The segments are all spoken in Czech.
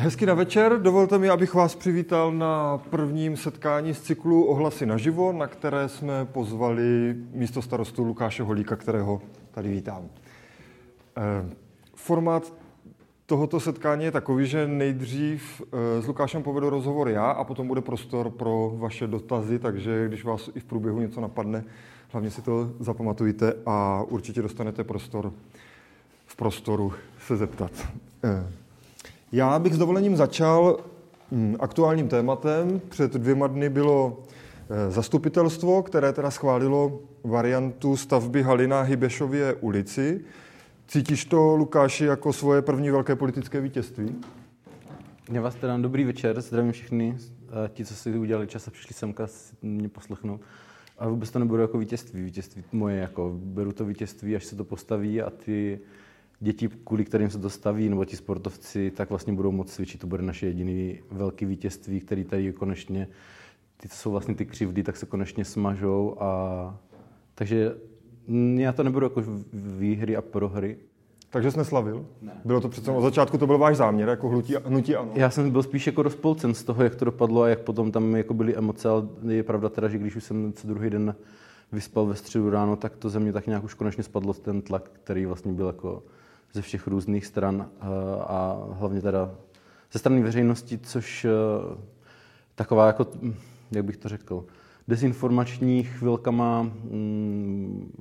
Hezky na večer. Dovolte mi, abych vás přivítal na prvním setkání z cyklu Ohlasy naživo, na které jsme pozvali místo starostu Lukáše Holíka, kterého tady vítám. Eh, formát tohoto setkání je takový, že nejdřív eh, s Lukášem povedu rozhovor já a potom bude prostor pro vaše dotazy, takže když vás i v průběhu něco napadne, hlavně si to zapamatujte a určitě dostanete prostor v prostoru se zeptat. Já bych s dovolením začal hm, aktuálním tématem. Před dvěma dny bylo eh, zastupitelstvo, které teda schválilo variantu stavby haly na Hybešově ulici. Cítíš to, Lukáši, jako svoje první velké politické vítězství? Já vás teda dobrý večer, zdravím všechny, ti, co si udělali čas a přišli semka mě poslechnout. A vůbec to nebudu jako vítězství, vítězství moje, jako beru to vítězství, až se to postaví a ty děti, kvůli kterým se to staví, nebo ti sportovci, tak vlastně budou moct cvičit. To bude naše jediný velký vítězství, který tady konečně, ty, co jsou vlastně ty křivdy, tak se konečně smažou. A... Takže já to nebudu jako výhry a prohry. Takže jsi neslavil? Ne. Bylo to přece od začátku, to byl váš záměr, jako hnutí, hnutí ano? Já jsem byl spíš jako rozpolcen z toho, jak to dopadlo a jak potom tam jako byly emoce, ale je pravda teda, že když už jsem co druhý den vyspal ve středu ráno, tak to ze mě tak nějak už konečně spadlo ten tlak, který vlastně byl jako ze všech různých stran eh, a hlavně teda ze strany veřejnosti, což eh, taková jako, jak bych to řekl, dezinformační chvilka má mm,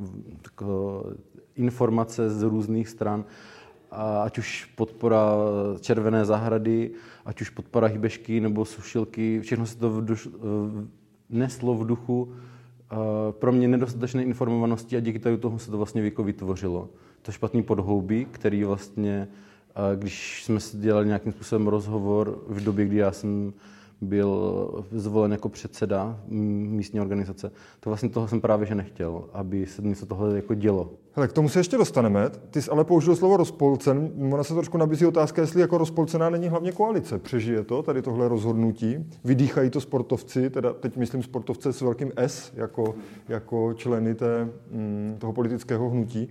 informace z různých stran, ať už podpora červené zahrady, ať už podpora hybešky nebo sušilky, všechno se to v duš, neslo v duchu pro mě nedostatečné informovanosti a díky tomu se to vlastně jako vytvořilo to špatný podhoubí, který vlastně, když jsme si dělali nějakým způsobem rozhovor v době, kdy já jsem byl zvolen jako předseda místní organizace, to vlastně toho jsem právě že nechtěl, aby se něco tohle jako dělo. Hele, k tomu se ještě dostaneme. Ty jsi ale použil slovo rozpolcen. Ona se trošku nabízí otázka, jestli jako rozpolcená není hlavně koalice. Přežije to, tady tohle rozhodnutí. Vydýchají to sportovci, teda teď myslím sportovce s velkým S, jako, jako členy té, mm, toho politického hnutí.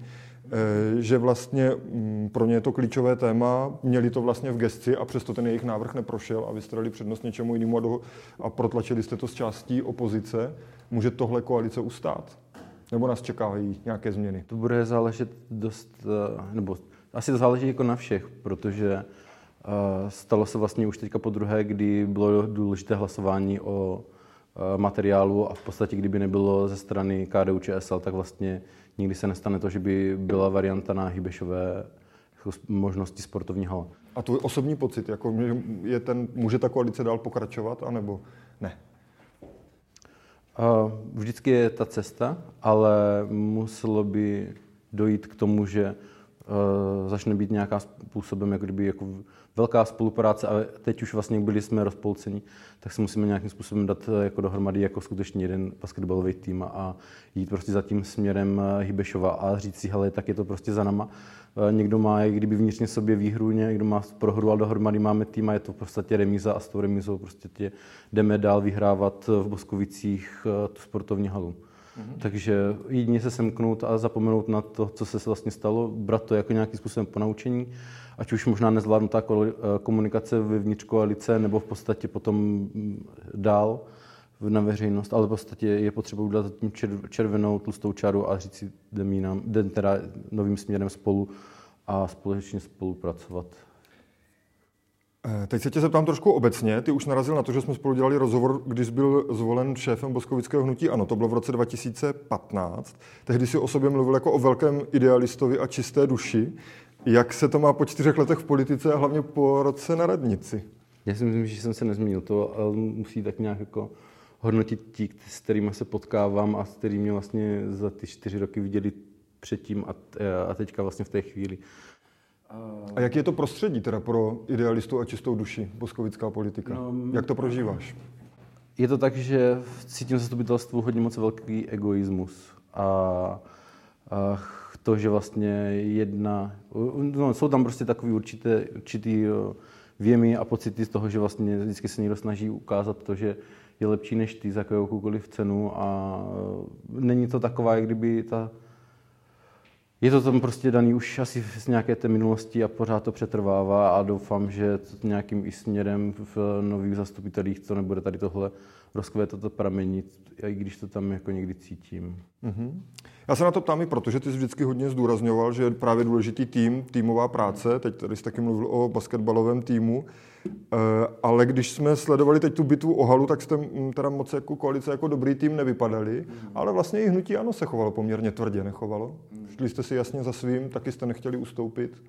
Eh, že vlastně mm, pro ně je to klíčové téma, měli to vlastně v gesci a přesto ten jejich návrh neprošel a vy jste dali přednost něčemu jinému a, do, a protlačili jste to s částí opozice. Může tohle koalice ustát? Nebo nás čekávají nějaké změny? To bude záležet dost, eh, nebo asi to záleží jako na všech, protože eh, stalo se vlastně už teďka po druhé, kdy bylo důležité hlasování o materiálu a v podstatě, kdyby nebylo ze strany KDU ČSL, tak vlastně nikdy se nestane to, že by byla varianta na Hybešové jako možnosti sportovní hala. A tvůj osobní pocit, jako je ten, může ta koalice dál pokračovat, anebo ne? Vždycky je ta cesta, ale muselo by dojít k tomu, že začne být nějaká způsobem, jako kdyby jako velká spolupráce, ale teď už vlastně byli jsme rozpolceni, tak se musíme nějakým způsobem dát eh, jako dohromady jako skutečně jeden basketbalový tým a jít prostě za tím směrem eh, Hybešova a říct si, hele, tak je to prostě za náma. Eh, někdo má, kdyby vnitřně sobě výhru, někdo má prohru, ale dohromady máme tým a je to v podstatě remíza a s tou remízou prostě tě jdeme dál vyhrávat v Boskovicích tu sportovní halu. Mm-hmm. Takže jedině se semknout a zapomenout na to, co se vlastně stalo, brát to jako nějakým způsobem ponaučení ať už možná nezvládnutá eh, komunikace vevnitř koalice, nebo v podstatě potom mm, dál na veřejnost, ale v podstatě je potřeba udělat tím červenou tlustou čaru a říct si, jdem, jinam, jdem teda novým směrem spolu a společně spolupracovat. Eh, teď se tě zeptám trošku obecně. Ty už narazil na to, že jsme spolu dělali rozhovor, když byl zvolen šéfem Boskovického hnutí. Ano, to bylo v roce 2015. Tehdy si o sobě mluvil jako o velkém idealistovi a čisté duši. Jak se to má po čtyřech letech v politice a hlavně po roce na radnici? Já si myslím, že jsem se nezmínil to, ale musí tak nějak jako hodnotit ti, s kterými se potkávám a s kterými vlastně za ty čtyři roky viděli předtím a, a teďka vlastně v té chvíli. A jaký je to prostředí teda pro idealistu a čistou duši, boskovická politika? No, Jak to prožíváš? Je to tak, že cítím zastupitelstvu hodně moc velký egoismus a, a to, že vlastně jedna, no, jsou tam prostě takový určité, určitý věmy a pocity z toho, že vlastně vždycky se někdo snaží ukázat to, že je lepší než ty za jakoukoliv cenu a není to taková, jak kdyby ta je to tam prostě daný už asi z nějaké té minulosti a pořád to přetrvává a doufám, že nějakým i směrem v nových zastupitelích to nebude tady tohle rozkvétat to pramenit, i když to tam jako někdy cítím. Mm-hmm. Já se na to ptám i proto, že ty jsi vždycky hodně zdůrazňoval, že je právě důležitý tým, týmová práce. Teď tady jsi taky mluvil o basketbalovém týmu. Eh, ale když jsme sledovali teď tu bitvu o halu, tak jste mm, teda moc jako koalice jako dobrý tým nevypadali, mm. ale vlastně i hnutí ano se chovalo poměrně tvrdě, nechovalo. Mm. Šli jste si jasně za svým, taky jste nechtěli ustoupit?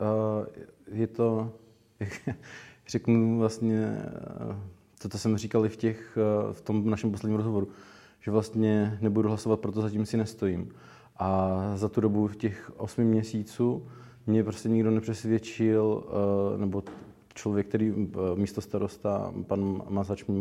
Uh, je to, řeknu vlastně, to, co jsem říkal i v, těch, v tom našem posledním rozhovoru, že vlastně nebudu hlasovat, proto zatím si nestojím. A za tu dobu v těch osmi měsíců mě prostě nikdo nepřesvědčil, nebo člověk, který eh, místo starosta, pan Mazač eh,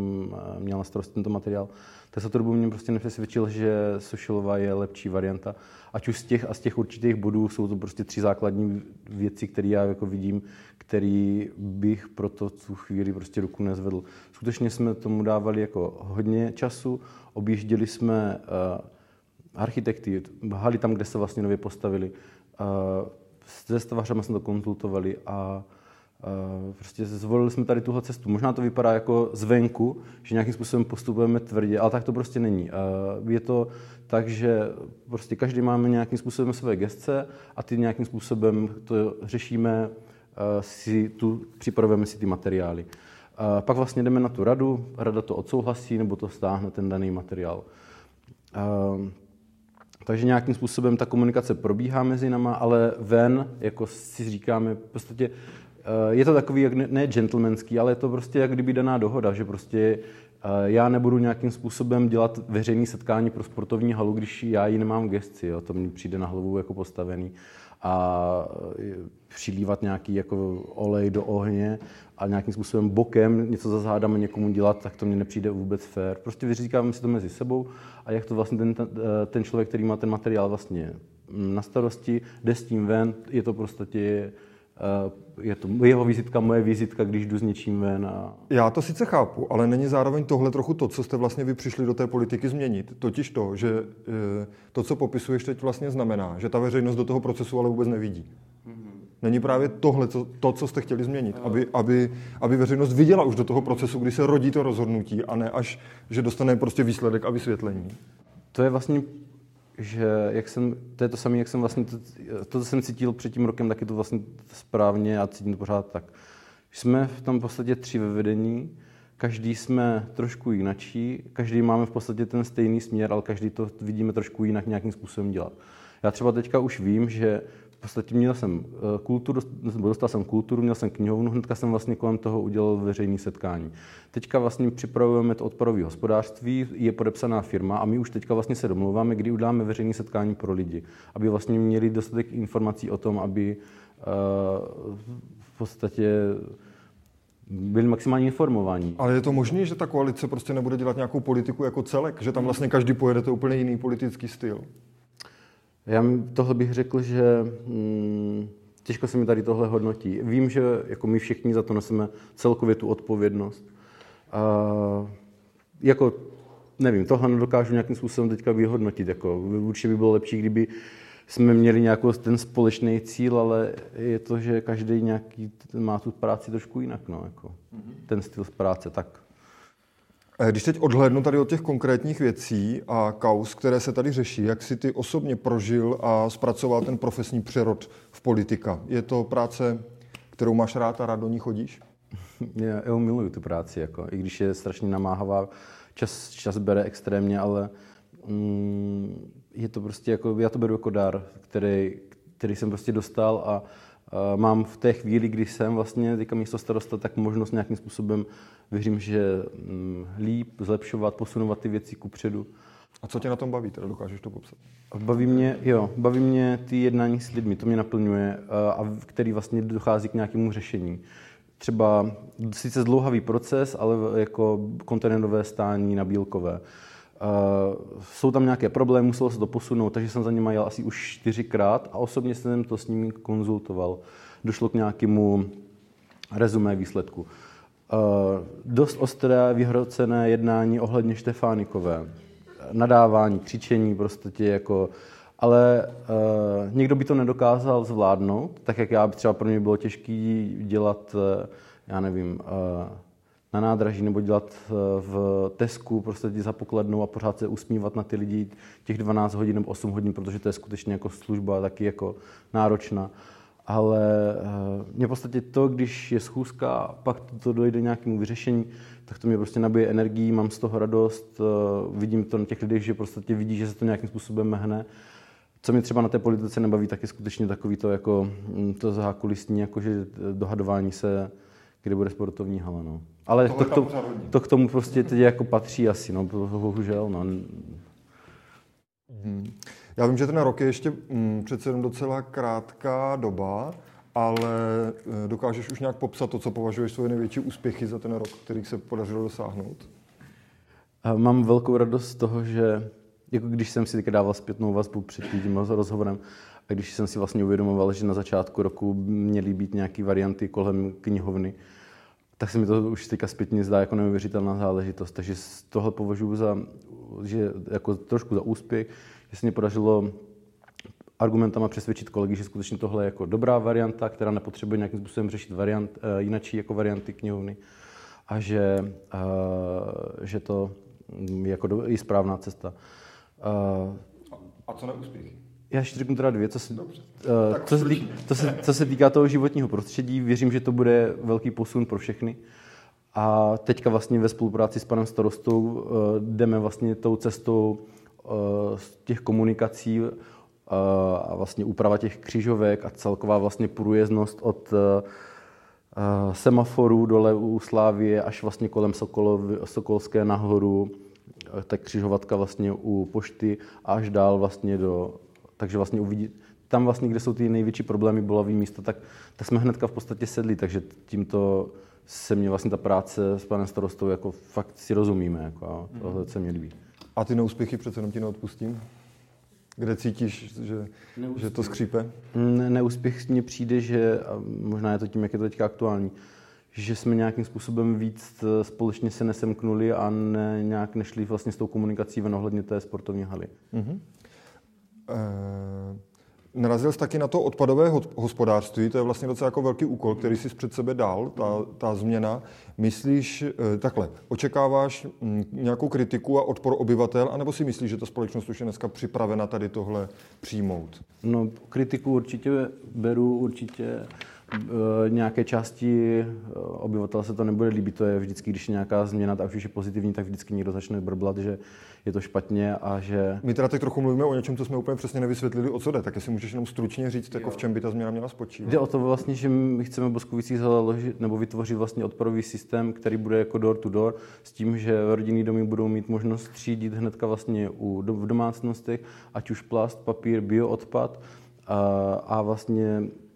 měl na starost tento materiál, tak za to dobu mě prostě nepřesvědčil, že Sušilová je lepší varianta. Ať už z těch a z těch určitých bodů jsou to prostě tři základní věci, které já jako vidím, který bych pro to tu chvíli prostě ruku nezvedl. Skutečně jsme tomu dávali jako hodně času, objížděli jsme uh, architekty, hali tam, kde se vlastně nově postavili, se stavařama jsme to konzultovali a prostě zvolili jsme tady tuhle cestu. Možná to vypadá jako zvenku, že nějakým způsobem postupujeme tvrdě, ale tak to prostě není. Uh, je to tak, že prostě každý máme nějakým způsobem své gestce a ty nějakým způsobem to řešíme, uh, si tu, připravujeme si ty materiály. Pak vlastně jdeme na tu radu, rada to odsouhlasí nebo to stáhne ten daný materiál. Takže nějakým způsobem ta komunikace probíhá mezi náma, ale ven, jako si říkáme, v podstatě Eh, je to takový, jak ne gentlemanský, ale je to prostě jak kdyby daná dohoda, že prostě eh, já nebudu nějakým způsobem dělat veřejný setkání pro sportovní halu, když já ji nemám v gesci, jo, to mi přijde na hlavu jako postavený a eh, přilívat nějaký jako olej do ohně a nějakým způsobem bokem něco za zádama někomu dělat, tak to mně nepřijde vůbec fér. Prostě vyříkáme si to mezi sebou a jak to vlastně ten, ten člověk, který má ten materiál vlastně na starosti, jde s tím ven, je to prostě Eh, je to jeho vizitka, moje vizitka, když jdu s něčím ven. A... Já to sice chápu, ale není zároveň tohle trochu to, co jste vlastně vy přišli do té politiky změnit. Totiž to, že eh, to, co popisuješ teď vlastně znamená, že ta veřejnost do toho procesu ale vůbec nevidí. Mm-hmm. Není právě tohle co, to, co jste chtěli změnit, aby, aby, aby veřejnost viděla už do toho procesu, kdy se rodí to rozhodnutí a ne až, že dostane prostě výsledek a vysvětlení. To je vlastně že jak jsem, to je to samé, jak jsem vlastně, to, to, co jsem cítil před tím rokem, tak je to vlastně správně a cítím to pořád tak. Jsme v tom podstatě tři ve vedení, každý jsme trošku jinačí, každý máme v podstatě ten stejný směr, ale každý to vidíme trošku jinak nějakým způsobem dělat. Já třeba teďka už vím, že podstatě měl jsem eh, kulturu, dostal jsem kulturu, měl jsem knihovnu, hnedka jsem vlastně kolem toho udělal veřejné setkání. Teďka vlastně připravujeme to odpadové hospodářství, je podepsaná firma a my už teďka vlastně se domlouváme, kdy uděláme veřejné setkání pro lidi, aby vlastně měli dostatek informací o tom, aby uh, v podstatě byli maximálně informovaní. Ale je to možné, že ta koalice prostě nebude dělat nějakou politiku jako celek, že tam vlastně každý pojede to úplně jiný politický styl? Já tohle bych řekl, že hmm, těžko se mi tady tohle hodnotí. Vím, že jako my všichni za to neseme celkově tu odpovědnost. A jako, nevím, tohle nedokážu nějakým způsobem teďka vyhodnotit. Jako, určitě by bylo lepší, kdyby jsme měli nějakou ten společný cíl, ale je to, že každý nějaký má tu práci trošku jinak, no, jako, mm-hmm. ten styl práce, tak. Eh, když teď odhlednu tady od těch konkrétních věcí a kaus, které se tady řeší, jak si ty osobně prožil a zpracoval ten profesní přerod v politika? Je to práce, kterou máš rád a rád do ní chodíš? Já, já miluju tu práci, jako, i když je strašně namáhavá, čas, čas bere extrémně, ale mm, je to prostě jako, já to beru jako dar, který, který jsem prostě dostal a, a mám v té chvíli, kdy jsem vlastně teďka místo starosta, tak možnost nějakým způsobem věřím, že mm, líp, zlepšovat, posunovat ty věci kupředu. A co tě na tom baví, teda dokážeš to popsat? Baví mě, jo, baví mě ty jednání s lidmi, to mě naplňuje a který vlastně dochází k nějakému řešení. Třeba sice zdlouhavý proces, ale jako kontenerové stání na Bílkové. Jsou tam nějaké problémy, muselo se to posunout, takže jsem za nimi jel asi už čtyřikrát a osobně jsem to s nimi konzultoval. Došlo k nějakému rezumé výsledku. Eh, dost ostré vyhrocené jednání ohledně Štefánikové. Nadávání, křičení, prostě jako ale uh, někdo by to nedokázal zvládnout, tak jak já třeba pro mě bylo těžké dělat, uh, já nevím, uh, na nádraží nebo dělat v Tesku prostě za pokladnou a pořád se usmívat na ty lidi těch 12 hodin nebo 8 hodin, protože to je skutečně jako služba taky jako náročná. Ale mě v podstatě to, když je schůzka a pak to dojde nějakému vyřešení, tak to mě prostě nabije energii, mám z toho radost, vidím to na těch lidech, že prostě vidí, že se to nějakým způsobem mehne co mě třeba na té politice nebaví, tak je skutečně takový to, jako, mm, to zákulisní, jakože dohadování se, kde bude sportovní hala. No. Ale to, to, to, to, k tomu prostě teď jako patří asi, no, bohužel. No. Hmm. Já vím, že ten rok je ještě mm, přece jenom docela krátká doba, ale eh, dokážeš už nějak popsat to, co považuješ svoje největší úspěchy za ten rok, kterých se podařilo dosáhnout? Mám velkou radost z toho, že jako když jsem si teďka dával zpětnou vazbu před tím rozhovorem, a když jsem si vlastně uvědomoval, že na začátku roku měly být nějaké varianty kolem knihovny, tak se mi to už teďka zpětně zdá jako neuvěřitelná záležitost. Takže z toho považuji za, že jako trošku za úspěch, že se mi podařilo argumentama přesvědčit kolegy, že skutečně tohle je jako dobrá varianta, která nepotřebuje nějakým způsobem řešit variant, uh, jinačí jako varianty knihovny a že, uh, že to je jako do, i správná cesta. Uh, a co neúspěchy? Já ještě řeknu teda dvě, co se, uh, co, se týká, co, se, co se týká toho životního prostředí. Věřím, že to bude velký posun pro všechny. A teďka vlastně ve spolupráci s panem starostou uh, jdeme vlastně tou cestou uh, těch komunikací uh, a vlastně úprava těch křižovek a celková vlastně průjezdnost od uh, semaforů dole u Slávie až vlastně kolem Sokolov, Sokolské nahoru ta křižovatka vlastně u pošty až dál vlastně do, takže vlastně uvidí, tam vlastně, kde jsou ty největší problémy, bolavý místa, tak, tak jsme hnedka v podstatě sedli, takže tímto se mě vlastně ta práce s panem starostou jako fakt si rozumíme, jako, a tohle se mě líbí. A ty neúspěchy přece jenom ti neodpustím? Kde cítíš, že, že to skřípe? Ne, neúspěch mně přijde, že, a možná je to tím, jak je to teďka aktuální, že jsme nějakým způsobem víc eh, společně se nesemknuli a ne, nějak nešli vlastně s tou komunikací ven ohledně té sportovní haly. Mm-hmm. E- Narazil jsi taky na to odpadové hospodářství, to je vlastně docela jako velký úkol, který jsi před sebe dal, ta, ta změna. Myslíš, eh, takhle, očekáváš hm, nějakou kritiku a odpor obyvatel, anebo si myslíš, že ta společnost už je dneska připravena tady tohle přijmout? No, kritiku určitě beru, určitě Eh, nějaké části eh, obyvatel se to nebude líbit. To je vždycky, když je nějaká změna, tak už je pozitivní, tak vždycky někdo začne brblat, že je to špatně a že... My teda teď trochu mluvíme o něčem, co jsme úplně přesně nevysvětlili, o co jde. Tak jestli můžeš jenom stručně říct, jako v čem by ta změna měla spočívat. Jde o to vlastně, že my chceme Boskovicí založit nebo vytvořit vlastně odporový systém, který bude jako door to door, s tím, že rodinný domy budou mít možnost třídit hnedka vlastně u, v domácnostech, ať už plast, papír, bioodpad a, a vlastně Eh,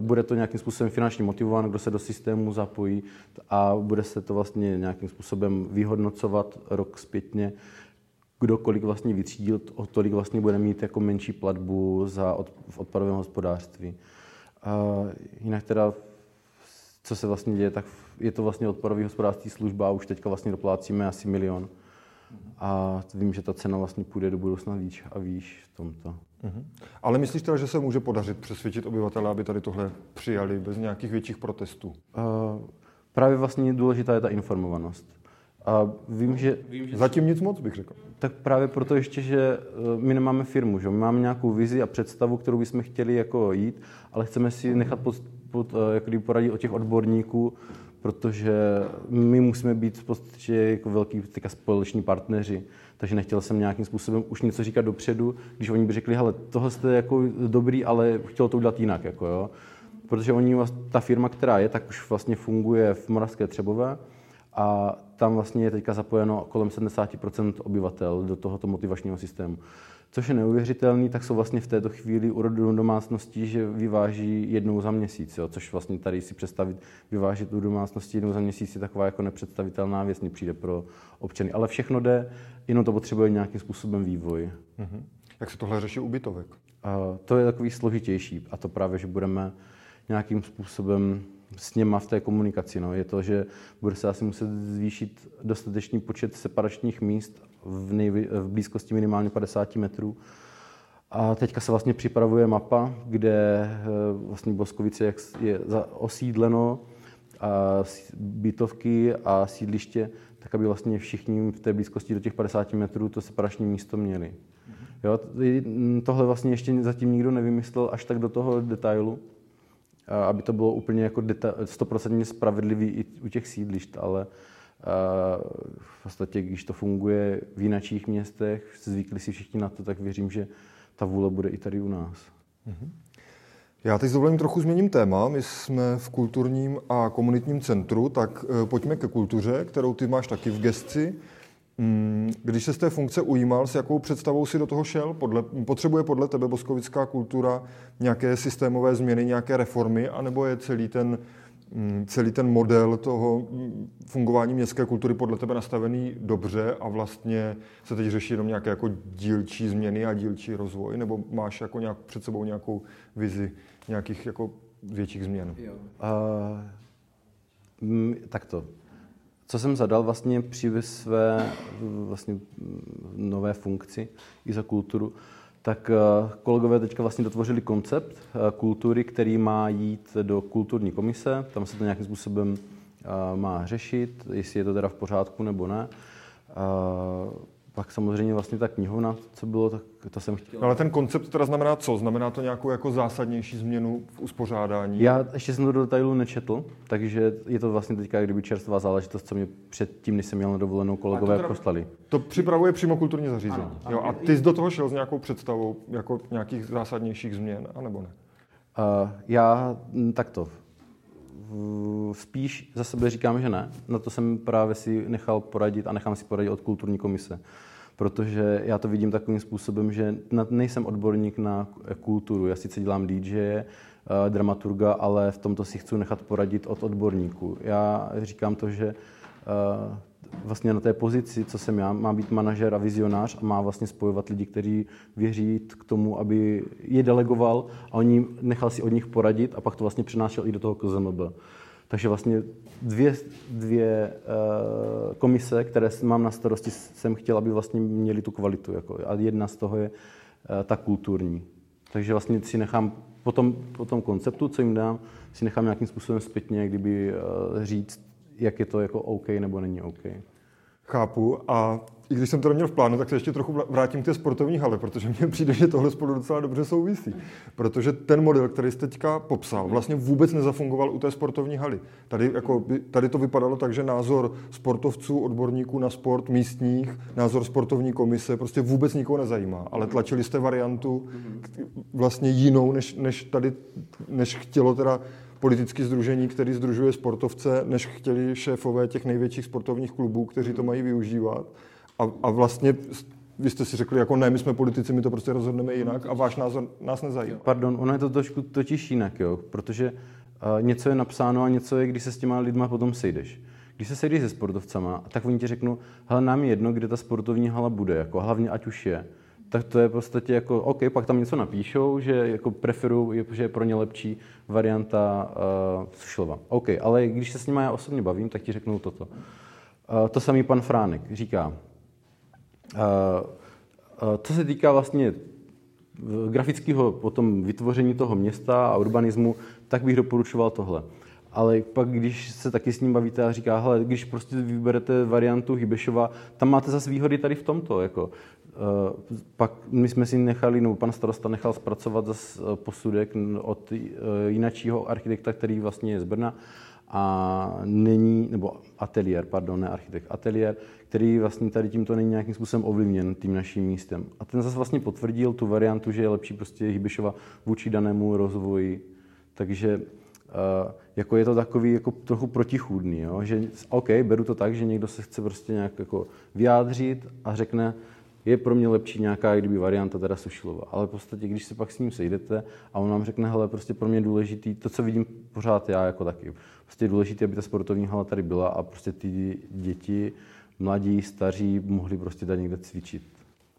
bude to nějakým způsobem finančně motivován, kdo se do systému zapojí a bude se to vlastně nějakým způsobem vyhodnocovat rok zpětně, kdo kolik vlastně vytřídil, o tolik vlastně bude mít jako menší platbu za od, v odpadovém hospodářství. A jinak teda, co se vlastně děje, tak je to vlastně odpadový hospodářství služba a už teďka vlastně doplácíme asi milion. A vím, že ta cena vlastně půjde do budoucna výš a výš v tomto. Mhm. Ale myslíš teda, že se může podařit přesvědčit obyvatele, aby tady tohle přijali bez nějakých větších protestů? Uh, právě vlastně důležitá je ta informovanost. A vím, že, vím, že... Zatím nic moc, bych řekl. Tak právě proto ještě, že eh, my nemáme firmu, že my máme nějakou vizi a představu, kterou bychom chtěli jako jít, ale chceme si nechat pod, pod, eh, jako poradit od těch odborníků, protože my musíme být v podstatě jako velký společní partneři takže nechtěl jsem nějakým způsobem už něco říkat dopředu, když oni by řekli, hele, tohle je jako dobrý, ale chtěl to udělat jinak, jako jo. Protože oni, ta firma, která je, tak už vlastně funguje v Moravské Třebové a tam vlastně je teďka zapojeno kolem 70% obyvatel do tohoto motivačního systému. Což je neuvěřitelný, tak jsou vlastně v této chvíli u domácností, že vyváží jednou za měsíc, jo? což vlastně tady si představit, vyvážit u domácnosti jednou za měsíc je taková jako nepředstavitelná věc, mi přijde pro občany. Ale všechno jde, jenom to potřebuje nějakým způsobem vývoj. Mm-hmm. Jak se tohle řeší ubytovek? A to je takový složitější a to právě, že budeme nějakým způsobem s něma v té komunikaci. No. Je to, že bude se asi muset zvýšit dostatečný počet separačních míst v, nejvy, v blízkosti minimálně 50 metrů A teďka se vlastně připravuje mapa, kde eh, vlastně Boskovice jak je osídleno, a bytovky a sídliště, tak aby vlastně všichni v té blízkosti do těch 50 metrů to separační místo měli. Jo, tohle vlastně ještě zatím nikdo nevymyslel až tak do toho detailu, aby to bylo úplně jako 100% spravedlivý i u těch sídlišť, ale v podstatě, když to funguje v jiných městech, zvykli si všichni na to, tak věřím, že ta vůle bude i tady u nás. Mhm. Já teď s dovolením trochu změním téma. My jsme v kulturním a komunitním centru, tak e, pojďme ke kultuře, kterou ty máš taky v gesci. Mm, když se z té funkce ujímal, s jakou představou si do toho šel? Podle, potřebuje podle tebe boskovická kultura nějaké systémové změny, nějaké reformy, anebo je celý ten celý ten model toho mm, fungování městské kultury podle tebe nastavený dobře a vlastně se teď řeší jenom nějaké jako dílčí změny a dílčí rozvoj, nebo máš jako nějak před sebou nějakou vizi nějakých jako větších změn? Jo. Uh, takto. Co jsem zadal vlastně při své vlastně nové funkci i za kulturu, tak eh, kolegové teďka vlastně dotvořili koncept eh, kultury, který má jít do kulturní komise. Tam se to nějakým způsobem eh, má řešit, jestli je to teda v pořádku nebo ne. Pak samozřejmě vlastně ta knihovna, co bylo, tak to jsem chtěl. Ale ten koncept teda znamená co? Znamená to nějakou jako zásadnější změnu v uspořádání? Já ještě jsem to do detailu nečetl, takže je to vlastně teďka kdyby čerstvá záležitost, co mě předtím, než jsem měl na dovolenou, kolegové to teda, poslali. To připravuje přímo kulturní zařízení. Ano, ano. Jo, a ty jsi do toho šel s nějakou představou jako nějakých zásadnějších změn, anebo ne? Uh, já takto. Spíš za sebe říkám, že ne. Na to jsem právě si nechal poradit a nechám si poradit od kulturní komise protože já to vidím takovým způsobem, že nejsem odborník na kulturu. Já sice dělám DJ, eh, dramaturga, ale v tomto si chci nechat poradit od odborníků. Já říkám to, že eh, vlastně na té pozici, co jsem já, má být manažer a vizionář a má vlastně spojovat lidi, kteří věří k tomu, aby je delegoval a oni nechal si od nich poradit a pak to vlastně přenášel i do toho KZMB. Takže vlastně dvě, dvě uh, komise, které mám na starosti, jsem chtěl, aby vlastně měli tu kvalitu. Jako, a jedna z toho je uh, ta kulturní. Takže vlastně si nechám po tom, po tom konceptu, co jim dám, si nechám nějakým způsobem zpětně, kdyby uh, říct, jak je to jako OK nebo není OK. Chápu a i když jsem to neměl v plánu, tak se ještě trochu vrátím k té sportovní hale, protože mně přijde, že tohle spolu docela dobře souvisí. Protože ten model, který jste teďka popsal, vlastně vůbec nezafungoval u té sportovní haly. Tady, jako, tady to vypadalo tak, že názor sportovců, odborníků na sport, místních, názor sportovní komise prostě vůbec nikoho nezajímá. Ale tlačili jste variantu vlastně jinou, než, než tady, než chtělo teda politické združení, který združuje sportovce, než chtěli šéfové těch největších sportovních klubů, kteří to mají využívat. A, a vlastně vy jste si řekli, jako ne, my jsme politici, my to prostě rozhodneme jinak a váš názor nás nezajímá. Pardon, ono je to trošku totiž jinak, jo, protože uh, něco je napsáno a něco je, když se s těma lidma potom sejdeš. Když se sejdeš se sportovcama, tak oni ti řeknou, hele, nám je jedno, kde ta sportovní hala bude, jako hlavně ať už je. Tak to je v podstatě jako, OK, pak tam něco napíšou, že jako preferují, že je pro ně lepší varianta uh, Sušlova. OK, ale když se s nimi já osobně bavím, tak ti řeknou toto. Uh, to samý pan Fránek říká, co se týká vlastně grafického potom vytvoření toho města a urbanismu, tak bych doporučoval tohle. Ale pak, když se taky s ním bavíte a říká, hele, když prostě vyberete variantu Hybešova, tam máte zase výhody tady v tomto. Jako. Pak my jsme si nechali, nebo pan starosta nechal zpracovat zase posudek od jinačího architekta, který vlastně je z Brna a není, nebo ateliér, pardon, ne architekt, ateliér, který vlastně tady tímto není nějakým způsobem ovlivněn tím naším místem. A ten zase vlastně potvrdil tu variantu, že je lepší prostě Hybišova vůči danému rozvoji. Takže uh, jako je to takový jako trochu protichůdný, jo? že OK, beru to tak, že někdo se chce prostě nějak jako vyjádřit a řekne, je pro mě lepší nějaká kdyby varianta teda Sušilova. Ale v podstatě, když se pak s ním sejdete a on vám řekne, hele, prostě pro mě důležitý, to, co vidím pořád já jako taky, prostě je důležité, aby ta sportovní hala tady byla a prostě ty děti, mladí, staří mohli prostě tady někde cvičit.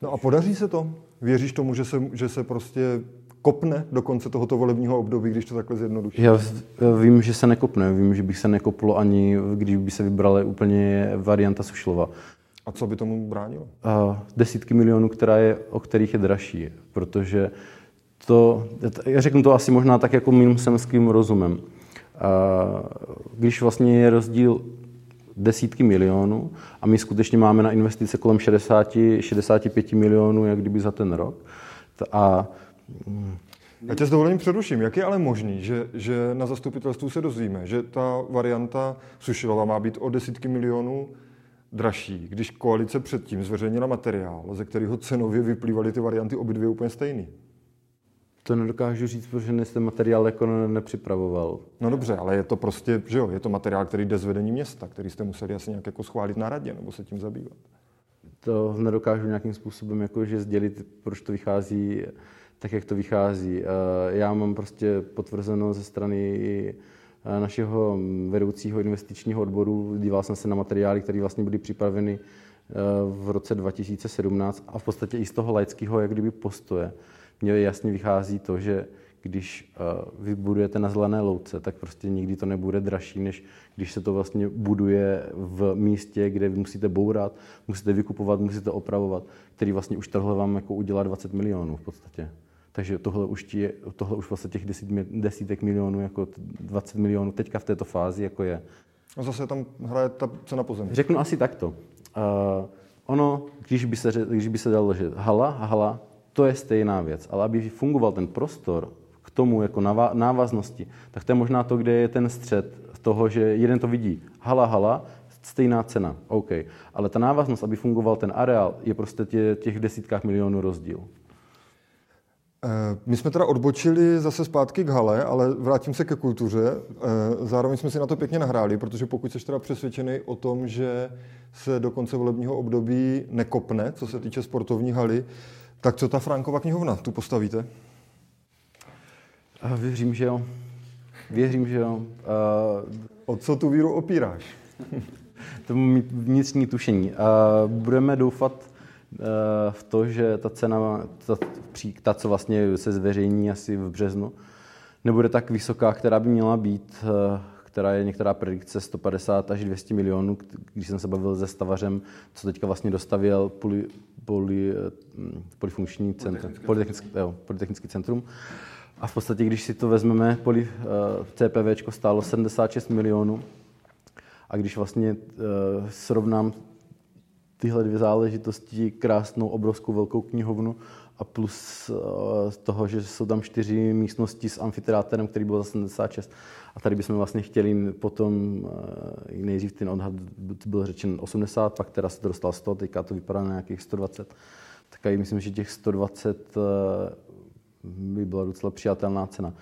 No a podaří se to? Věříš tomu, že se, že se prostě kopne do konce tohoto volebního období, když to takhle zjednoduší? Já vím, že se nekopne. Vím, že bych se nekoplo ani, když by se vybrala úplně varianta Sušlova. A co by tomu bránilo? Uh, desítky milionů, která je, o kterých je dražší, protože to, já řeknu to asi možná tak jako mým semským rozumem. Uh, když vlastně je rozdíl desítky milionů a my skutečně máme na investice kolem 60, 65 milionů, jak kdyby za ten rok. A já tě s dovolením přeruším. Jak je ale možný, že, že na zastupitelstvu se dozvíme, že ta varianta Sušilova má být o desítky milionů dražší, když koalice předtím zveřejnila materiál, ze kterého cenově vyplývaly ty varianty obě dvě úplně stejný? To nedokážu říct, protože ten materiál jako nepřipravoval. No dobře, ale je to prostě, že jo, je to materiál, který jde z vedení města, který jste museli asi nějak jako schválit na radě nebo se tím zabývat. To nedokážu nějakým způsobem jakože sdělit, proč to vychází tak, jak to vychází. Já mám prostě potvrzeno ze strany našeho vedoucího investičního odboru, díval jsem se na materiály, které vlastně byly připraveny v roce 2017 a v podstatě i z toho laického jak kdyby postoje mně jasně vychází to, že když vy budujete na zelené louce, tak prostě nikdy to nebude dražší, než když se to vlastně buduje v místě, kde vy musíte bourat, musíte vykupovat, musíte opravovat, který vlastně už tohle vám jako udělá 20 milionů v podstatě. Takže tohle už, tí, tohle už vlastně těch desít, desítek milionů, jako 20 milionů teďka v této fázi jako je. A zase tam hraje ta cena pozemí. Řeknu asi takto. Uh, ono, když by, se, když by se dalo, že hala, hala, to je stejná věc. Ale aby fungoval ten prostor k tomu jako návaznosti, tak to je možná to, kde je ten střed toho, že jeden to vidí. Hala, hala, stejná cena, OK. Ale ta návaznost, aby fungoval ten areál, je prostě tě, těch desítkách milionů rozdíl. Eh, my jsme teda odbočili zase zpátky k hale, ale vrátím se ke kultuře. Eh, zároveň jsme si na to pěkně nahráli, protože pokud jsi teda přesvědčený o tom, že se do konce volebního období nekopne, co se týče sportovní haly, tak co ta Frankova knihovna, tu postavíte? A věřím, že jo. Věřím, že jo. A... O co tu víru opíráš? to mít vnitřní tušení. A budeme doufat v to, že ta cena, ta, ta, co vlastně se zveřejní asi v březnu, nebude tak vysoká, která by měla být, která je některá predikce 150 až 200 milionů, když jsem se bavil se stavařem, co teďka vlastně dostavěl poli, poli, hm, polifunkční centrum, polytechnický, jo, polytechnický centrum. A v podstatě, když si to vezmeme, poli, uh, CPV stálo 76 milionů. A když vlastně uh, srovnám tyhle dvě záležitosti, krásnou, obrovskou velkou knihovnu a plus z toho, že jsou tam čtyři místnosti s amfiteátrem, který byl za 76. A tady bychom vlastně chtěli potom, uh, nejdřív ten odhad byl řečen 80, pak teda se dostal 100, teďka to vypadá na nějakých 120. Tak já myslím, že těch 120 uh, by byla docela přijatelná cena.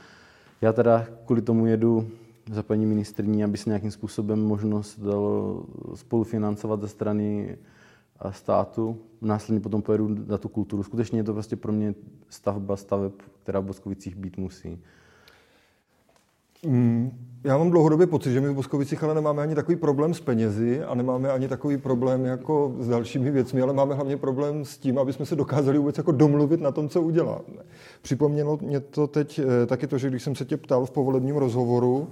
Já teda kvůli tomu jedu za paní ministrní, aby se nějakým způsobem možnost dalo spolufinancovat ze strany státu. Následně potom pojedu na tu kulturu. Skutečně je to prostě pro mě stavba staveb, která v Boskovicích být musí. Mm, já mám dlouhodobě pocit, že my v Boskovicích ale nemáme ani takový problém s penězi a nemáme ani takový problém jako s dalšími věcmi, ale máme hlavně problém s tím, aby jsme se dokázali vůbec jako domluvit na tom, co uděláme. Připomnělo mě to teď eh, taky to, že když jsem se tě ptal v povolebním rozhovoru,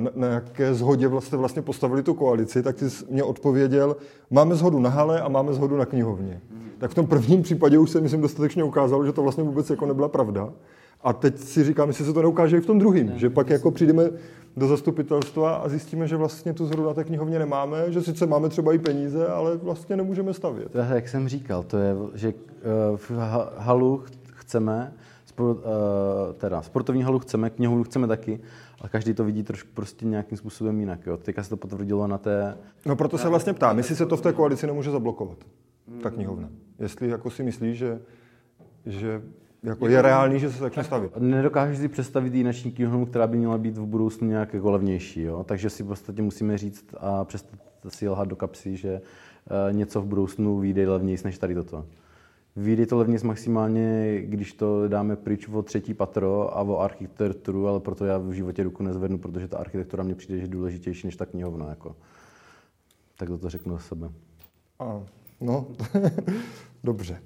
na, na jaké zhodě vlastně, vlastně postavili tu koalici, tak ty jsi mě odpověděl, máme zhodu na hale a máme zhodu na knihovně. Tak v tom prvním případě už se, myslím, dostatečně ukázalo, že to vlastně vůbec jako nebyla pravda. A teď si říkám, jestli se to neukáže i v tom druhém, že pak jako přijdeme do zastupitelstva a zjistíme, že vlastně tu zhodu na té knihovně nemáme, že sice máme třeba i peníze, ale vlastně nemůžeme stavět. Je, jak jsem říkal, to je, že eh, v halu chceme, teda sportovní halu chceme, knihovnu chceme taky, a každý to vidí trošku prostě nějakým způsobem jinak. Jo. Teďka se to potvrdilo na té... No proto se vlastně ptám, jestli se to v té koalici nemůže zablokovat, ta knihovna. Jestli jako si myslíš, že, že jako je reálný, že se začne stavit. Nedokážu si představit jináční knihovnu, která by měla být v budoucnu nějak jako levnější. Jo? Takže si v podstatě musíme říct a přestat si lhat do kapsy, že uh, něco v budoucnu vyjde levnější než tady toto. Vyjde to levně maximálně, když to dáme pryč o třetí patro a o architekturu, ale proto já v životě ruku nezvednu, protože ta architektura mě přijde, že je důležitější než ta knihovna. Jako. Tak to řeknu za sebe. A, no, dobře.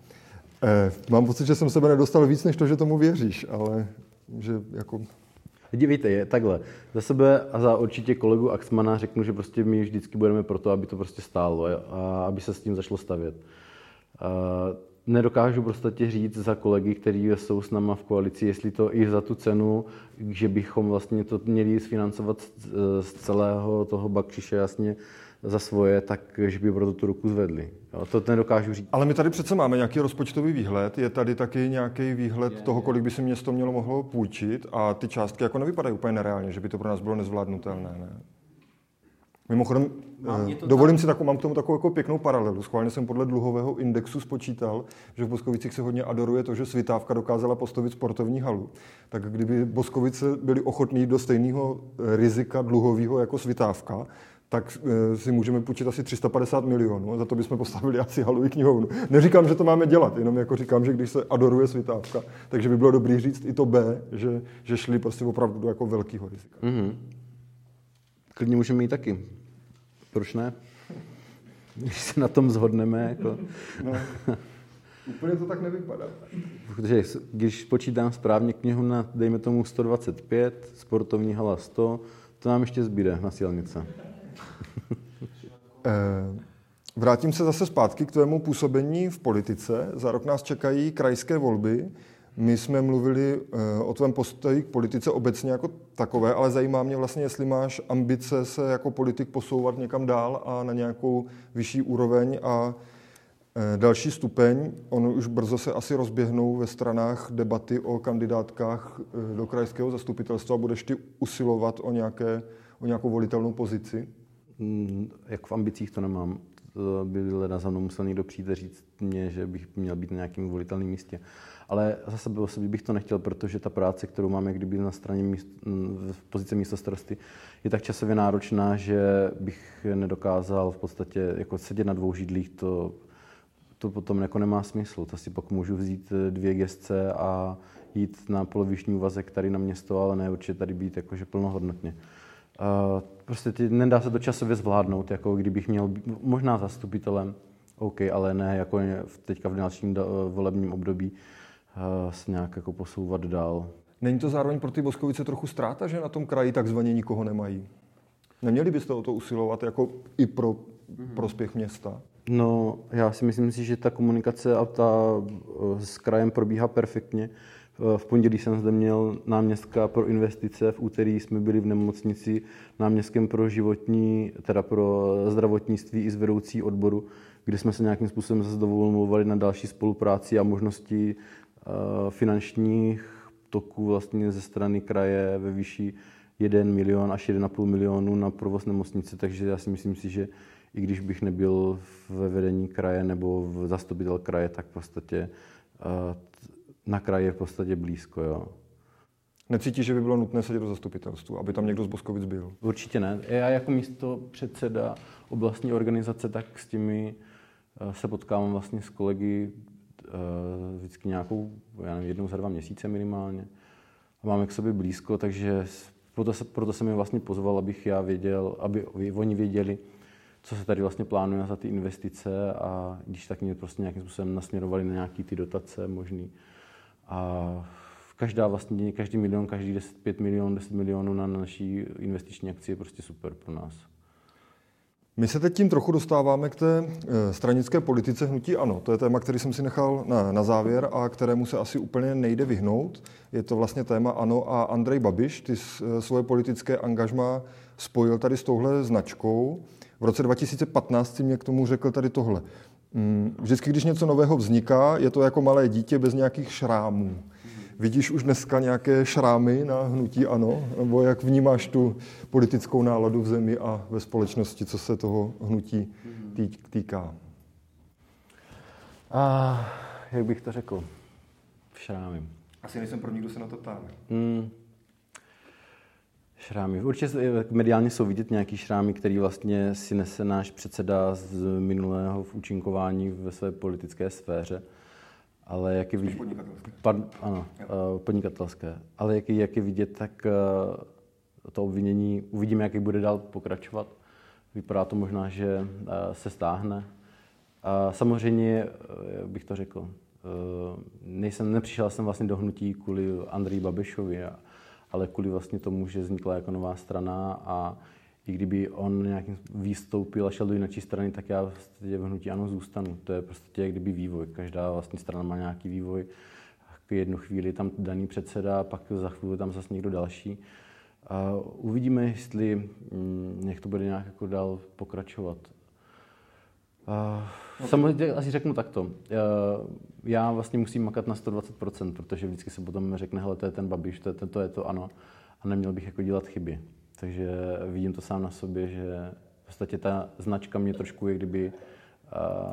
Eh, mám pocit, že jsem sebe nedostal víc, než to, že tomu věříš, ale že jako Dívejte, je takhle. Za sebe a za určitě kolegu Axmana řeknu, že prostě my vždycky budeme pro to, aby to prostě stálo a aby se s tím zašlo stavět. Uh, nedokážu prostě říct za kolegy, kteří jsou s náma v koalici, jestli to i za tu cenu, že bychom vlastně to měli sfinancovat z celého toho bakšiše jasně za svoje, tak že by proto tu ruku zvedli. Jo, to nedokážu říct. Ale my tady přece máme nějaký rozpočtový výhled, je tady taky nějaký výhled je, toho, kolik by si město mělo mohlo půjčit a ty částky jako nevypadají úplně nereálně, že by to pro nás bylo nezvládnutelné. Ne? Mimochodem, eh, dovolím tam... si takovou, mám k tomu takovou jako pěknou paralelu. Schválně jsem podle dluhového indexu spočítal, že v Boskovicích se hodně adoruje to, že Svitávka dokázala postavit sportovní halu. Tak kdyby Boskovice byli ochotní do stejného eh, rizika dluhového jako Svitávka, tak eh, si můžeme půjčit asi 350 milionů a za to bychom postavili asi halu i knihovnu. Neříkám, že to máme dělat, jenom jako říkám, že když se adoruje Svitávka, takže by bylo dobrý říct i to B, že, že šli prostě opravdu do jako velkého rizika. Mm-hmm. Klidně můžeme jít taky. Proč ne? Když se na tom zhodneme. Jako. No, úplně to tak nevypadá. Protože když počítám správně knihu na, dejme tomu 125, sportovní hala 100, to nám ještě zbyde na silnice. Eh, vrátím se zase zpátky k tvému působení v politice. Za rok nás čekají krajské volby. My jsme mluvili uh, o tvém postoji k politice obecně jako takové, ale zajímá mě vlastně, jestli máš ambice se jako politik posouvat někam dál a na nějakou vyšší úroveň a uh, další stupeň. Ono už brzo se asi rozběhnou ve stranách debaty o kandidátkách uh, do krajského zastupitelstva. Budeš ty usilovat o, nějaké, o nějakou volitelnou pozici? Mm, jak v ambicích to nemám. By leda za mnou musel někdo přijít a říct mě, že bych měl být na nějakém volitelném místě. Ale zase by bych to nechtěl, protože ta práce, kterou mám jak kdyby na straně míst, v pozici místo starosty, je tak časově náročná, že bych nedokázal v podstatě jako sedět na dvou židlích, to, to potom jako nemá smysl. To si pak můžu vzít dvě gestce a jít na poloviční úvazek tady na město, ale ne určitě tady být jakože plnohodnotně. Uh, prostě ty, nedá se to časově zvládnout, jako kdybych měl být, možná zastupitelem, OK, ale ne jako teďka v dalším volebním období se nějak jako posouvat dál. Není to zároveň pro ty Boskovice trochu ztráta, že na tom kraji takzvaně nikoho nemají? Neměli byste o to usilovat jako i pro mm-hmm. prospěch města? No, já si myslím si, že ta komunikace a ta s krajem probíhá perfektně. V pondělí jsem zde měl náměstka pro investice, v úterý jsme byli v nemocnici náměstkem pro životní, teda pro zdravotnictví i z vedoucí odboru, kde jsme se nějakým způsobem zase dovolovali na další spolupráci a možnosti Eh, finančních toků vlastně ze strany kraje ve výši 1 milion až 1,5 milionu na provoz nemocnice, takže já si myslím si, že i když bych nebyl ve vedení kraje nebo v zastupitel kraje, tak v podstatě eh, na kraji je v podstatě blízko. Jo. Necítíš, že by bylo nutné sedět do zastupitelstvu, aby tam někdo z Boskovic byl? Určitě ne. Já jako místo předseda oblastní organizace, tak s těmi eh, se potkávám vlastně s kolegy, vždycky nějakou, já nevím, jednou za dva měsíce minimálně. A máme k sobě blízko, takže proto, se, proto jsem je vlastně pozval, abych já věděl, aby oni věděli, co se tady vlastně plánuje za ty investice a když tak mě prostě nějakým způsobem nasměrovali na nějaký ty dotace možný. A každá vlastně, každý milion, každý 10, 5 milionů, 10 milionů na naší investiční akci je prostě super pro nás. My se teď tím trochu dostáváme k té eh, stranické politice hnutí ANO. To je téma, který jsem si nechal na, na závěr a kterému se asi úplně nejde vyhnout. Je to vlastně téma ANO a Andrej Babiš. Ty eh, svoje politické angažma spojil tady s touhle značkou. V roce 2015 si mě k tomu řekl tady tohle. Mm, vždycky, když něco nového vzniká, je to jako malé dítě bez nějakých šrámů. Vidíš už dneska nějaké šrámy na hnutí ANO? Nebo jak vnímáš tu politickou náladu v zemi a ve společnosti, co se toho hnutí týká? A jak bych to řekl? Šrámy. Asi nejsem pro kdo se na to ptá. Hmm. Šrámy. Určitě mediálně jsou vidět nějaký šrámy, který vlastně si nese náš předseda z minulého v účinkování ve své politické sféře ale jak je vidět... podnikatelské. Pan, ano, uh, podnikatelské. Ale jak, jak je vidět, tak uh, to obvinění, uvidíme, jaký bude dál pokračovat. Vypadá to možná, že uh, se stáhne. Uh, samozřejmě, jak bych to řekl, nejsem, nepřišel jsem vlastně do hnutí kvůli Andreji Babišovi a, ale kvůli vlastně tomu, že vznikla jako nová strana a i kdyby on nějakým vystoupil a šel do jiné strany, tak já vlastně v hnutí ano zůstanu. To je prostě jak kdyby vývoj. Každá vlastně strana má nějaký vývoj. Jednu chvíli tam daný předseda, pak za chvíli tam zase někdo další. A uvidíme, jestli mm, jak to bude nějak jako dál pokračovat. Uh, okay. Samozřejmě asi řeknu takto. Uh, já vlastně musím makat na 120%, protože vždycky se potom řekne, hele, to je ten babiš, to je, to, to je to ano. A neměl bych jako dělat chyby. Takže vidím to sám na sobě, že v podstatě ta značka mě trošku je kdyby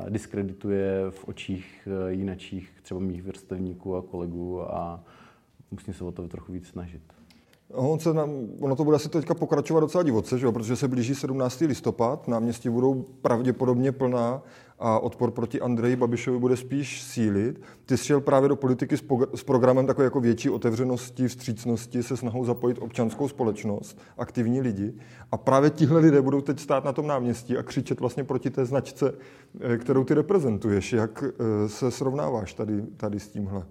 diskredituje v očích uh, jinačích, třeba mých vrstevníků a kolegů a musím se o to trochu víc snažit. On se nám, ono to bude asi teďka pokračovat docela divoce, že jo? protože se blíží 17. listopad, náměstí budou pravděpodobně plná a odpor proti Andreji Babišovi bude spíš sílit. Ty jsi šel právě do politiky s, s programem takové jako větší otevřenosti, vstřícnosti, se snahou zapojit občanskou společnost, aktivní lidi. A právě tihle lidé budou teď stát na tom náměstí a křičet vlastně proti té značce, eh, kterou ty reprezentuješ. Jak eh, se srovnáváš tady, tady s tímhle?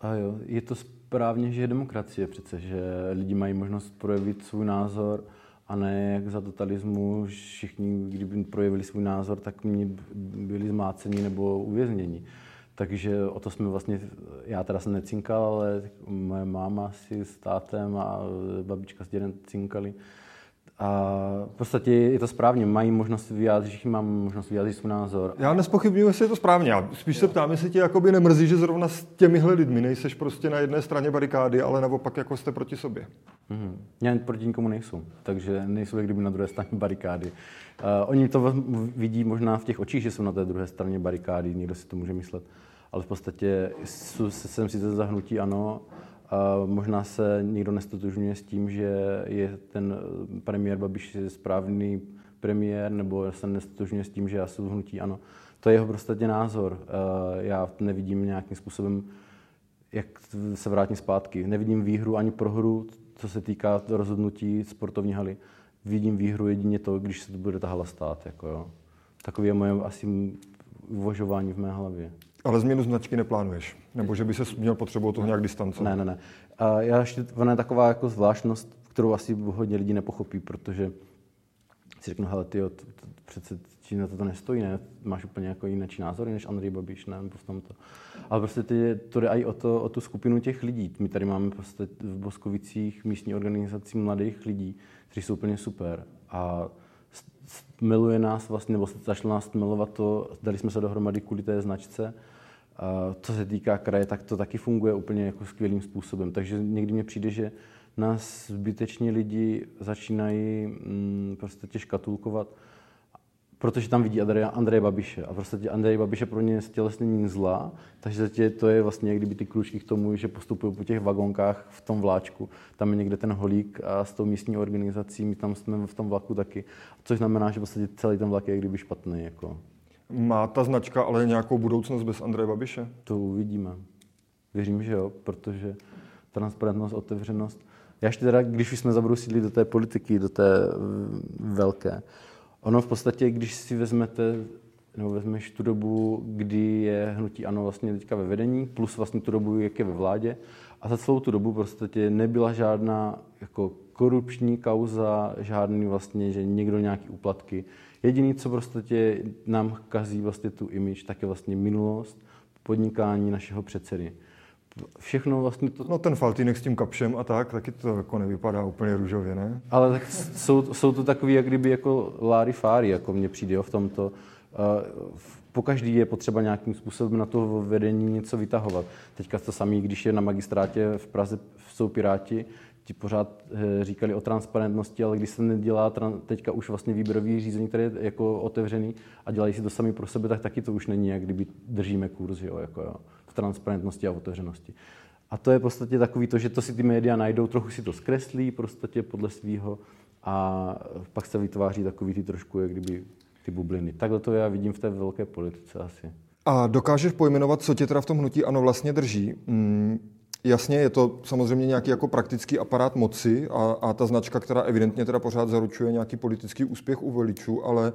A jo, je to správně, že je demokracie přece, že lidi mají možnost projevit svůj názor a ne jak za totalismu všichni, kdyby projevili svůj názor, tak mě byli zmáceni nebo uvězněni. Takže o to jsme vlastně, já teda jsem necinkal, ale moje máma si s tátem a babička s dědem cinkali. A v podstatě je to správně, mají možnost vyjádřit, všichni mám možnost vyjádřit svůj názor. Já nespochybnuju, jestli je to správně. Já spíš jo. se ptám, jestli tě jakoby nemrzí, že zrovna s těmihle lidmi nejseš prostě na jedné straně barikády, ale naopak jako jste proti sobě. Mm-hmm. Já proti nikomu nejsou, takže nejsou jak kdyby na druhé straně barikády. Uh, oni to vidí možná v těch očích, že jsou na té druhé straně barikády, někdo si to může myslet. Ale v podstatě jsem sice zahnutí ano, možná se nikdo nestotožňuje s tím, že je ten premiér Babiš správný premiér, nebo se nestotožňuje s tím, že já jsem hnutí ano. To je jeho prostě názor. Já nevidím nějakým způsobem, jak se vrátím zpátky. Nevidím výhru ani prohru, co se týká rozhodnutí sportovní haly. Vidím výhru jedině to, když se to bude ta hala stát. Jako jo. Takové je moje asi uvažování v mé hlavě. Ale změnu značky neplánuješ? Nebo že by se měl potřebu toho nějak distancovat? Ne, ne, ne. A já ještě, ona je taková jako zvláštnost, kterou asi hodně lidí nepochopí, protože si řeknu, hele, ty, přece ti na to nestojí, ne? Máš úplně jako jiný názor než Andrej Babiš, ne? V tomto. Ale prostě ty, to jde i o, to, o tu skupinu těch lidí. My tady máme prostě v Boskovicích místní organizaci mladých lidí, kteří jsou úplně super. A miluje nás vlastně, nebo začalo nás milovat to, dali jsme se dohromady kvůli té značce, co se týká kraje, tak to taky funguje úplně jako skvělým způsobem. Takže někdy mně přijde, že nás zbytečně lidi začínají mm, prostě škatulkovat, protože tam vidí Andreje, Andreje Babiše. A prostě Andrej Babiše pro ně stělesnění zla, takže tě, to je vlastně jak kdyby ty klučky k tomu, že postupují po těch vagonkách v tom vláčku. Tam je někde ten holík a s tou místní organizací, my tam jsme v tom vlaku taky. Což znamená, že vlastně celý ten vlak je jak kdyby špatný. Jako. Má ta značka ale nějakou budoucnost bez Andreje Babiše? To uvidíme. Věřím, že jo, protože transparentnost, otevřenost. Já ještě teda, když už jsme zabrousili do té politiky, do té velké, ono v podstatě, když si vezmete, nebo vezmeš tu dobu, kdy je hnutí ANO vlastně teďka ve vedení, plus vlastně tu dobu, jak je ve vládě, a za celou tu dobu podstatě nebyla žádná jako korupční kauza, žádný vlastně, že někdo nějaký úplatky. Jediný, co prostě nám kazí vlastně tu image, tak je vlastně minulost, podnikání našeho předsedy. Všechno vlastně to... No ten Faltýnek s tím kapšem a tak, taky to jako nevypadá úplně růžově, ne? Ale tak jsou, jsou to takový, jak kdyby jako Láry Fáry, jako mně přijde jo, v tomto. Po každý je potřeba nějakým způsobem na to vedení něco vytahovat. Teďka to samé, když je na magistrátě v Praze jsou Piráti, ti pořád eh, říkali o transparentnosti, ale když se nedělá teďka už vlastně výběrový řízení, které je jako otevřený a dělají si to sami pro sebe, tak taky to už není, jak kdyby držíme kurz jo, jako jo, v transparentnosti a otevřenosti. A to je v podstatě takový to, že to si ty média najdou, trochu si to zkreslí prostě podle svého a pak se vytváří takový ty trošku, jak kdyby ty bubliny. Takhle to já vidím v té velké politice asi. A dokážeš pojmenovat, co tě teda v tom hnutí ano vlastně drží? Mm, Jasně, je to samozřejmě nějaký jako praktický aparát moci a, a ta značka, která evidentně teda pořád zaručuje nějaký politický úspěch u voličů, ale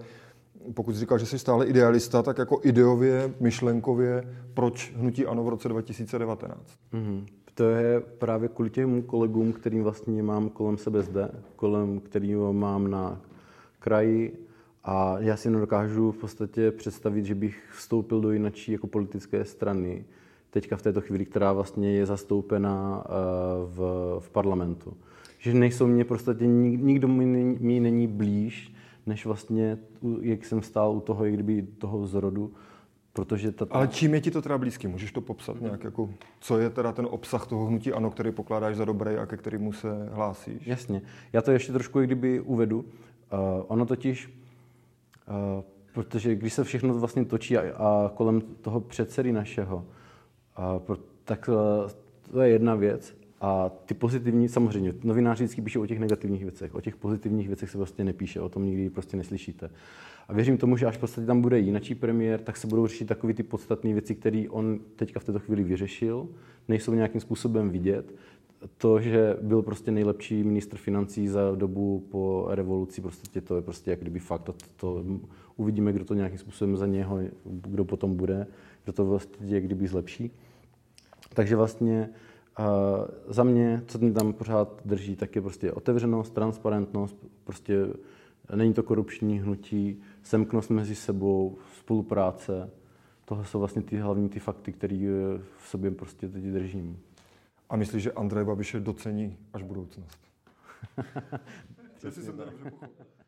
pokud říkal, že jsi stále idealista, tak jako ideově, myšlenkově, proč hnutí ANO v roce 2019? Mm-hmm. To je právě kvůli těm kolegům, kterým vlastně mám kolem sebe zde, kolem kterým mám na kraji, a já si nedokážu v podstatě představit, že bych vstoupil do jinačí jako politické strany, teďka v této chvíli, která vlastně je zastoupena eh, v, v parlamentu. Že nejsou mě prostě, nikdo mi není, není blíž, než vlastně, jak jsem stál u toho, jak kdyby toho zrodu, protože ta... Ale čím je ti to teda blízký? Můžeš to popsat nějak, jako, co je teda ten obsah toho hnutí ANO, který pokládáš za dobrý a ke kterému se hlásíš? Jasně. Já to ještě trošku jak kdyby uvedu. Uh, ono totiž Eh, protože když se všechno vlastně točí a, a kolem toho předsedy našeho, tak eh, to je jedna věc. A ty pozitivní, samozřejmě, novináři vždycky píšou o těch negativních věcech, o těch pozitivních věcech se prostě nepíše, o tom nikdy prostě neslyšíte. A věřím tomu, že až v podstatě tam bude jinačí premiér, tak se budou řešit takové ty podstatné věci, které on teďka v této chvíli vyřešil, nejsou nějakým způsobem vidět to, že byl prostě nejlepší ministr financí za dobu po revoluci, prostě to je prostě jak kdyby fakt. To, to uvidíme, kdo to nějakým způsobem za něho, kdo potom bude, kdo to vlastně jak kdyby zlepší. Takže vlastně uh, za mě, co mě tam pořád drží, tak je prostě otevřenost, transparentnost, prostě není to korupční hnutí, semknost mezi sebou, spolupráce. Tohle jsou vlastně ty hlavní ty fakty, které v sobě prostě teď držím. A myslíš, že Andrej Babiše docení až budoucnost? Jestli jsem to dobře pochopil.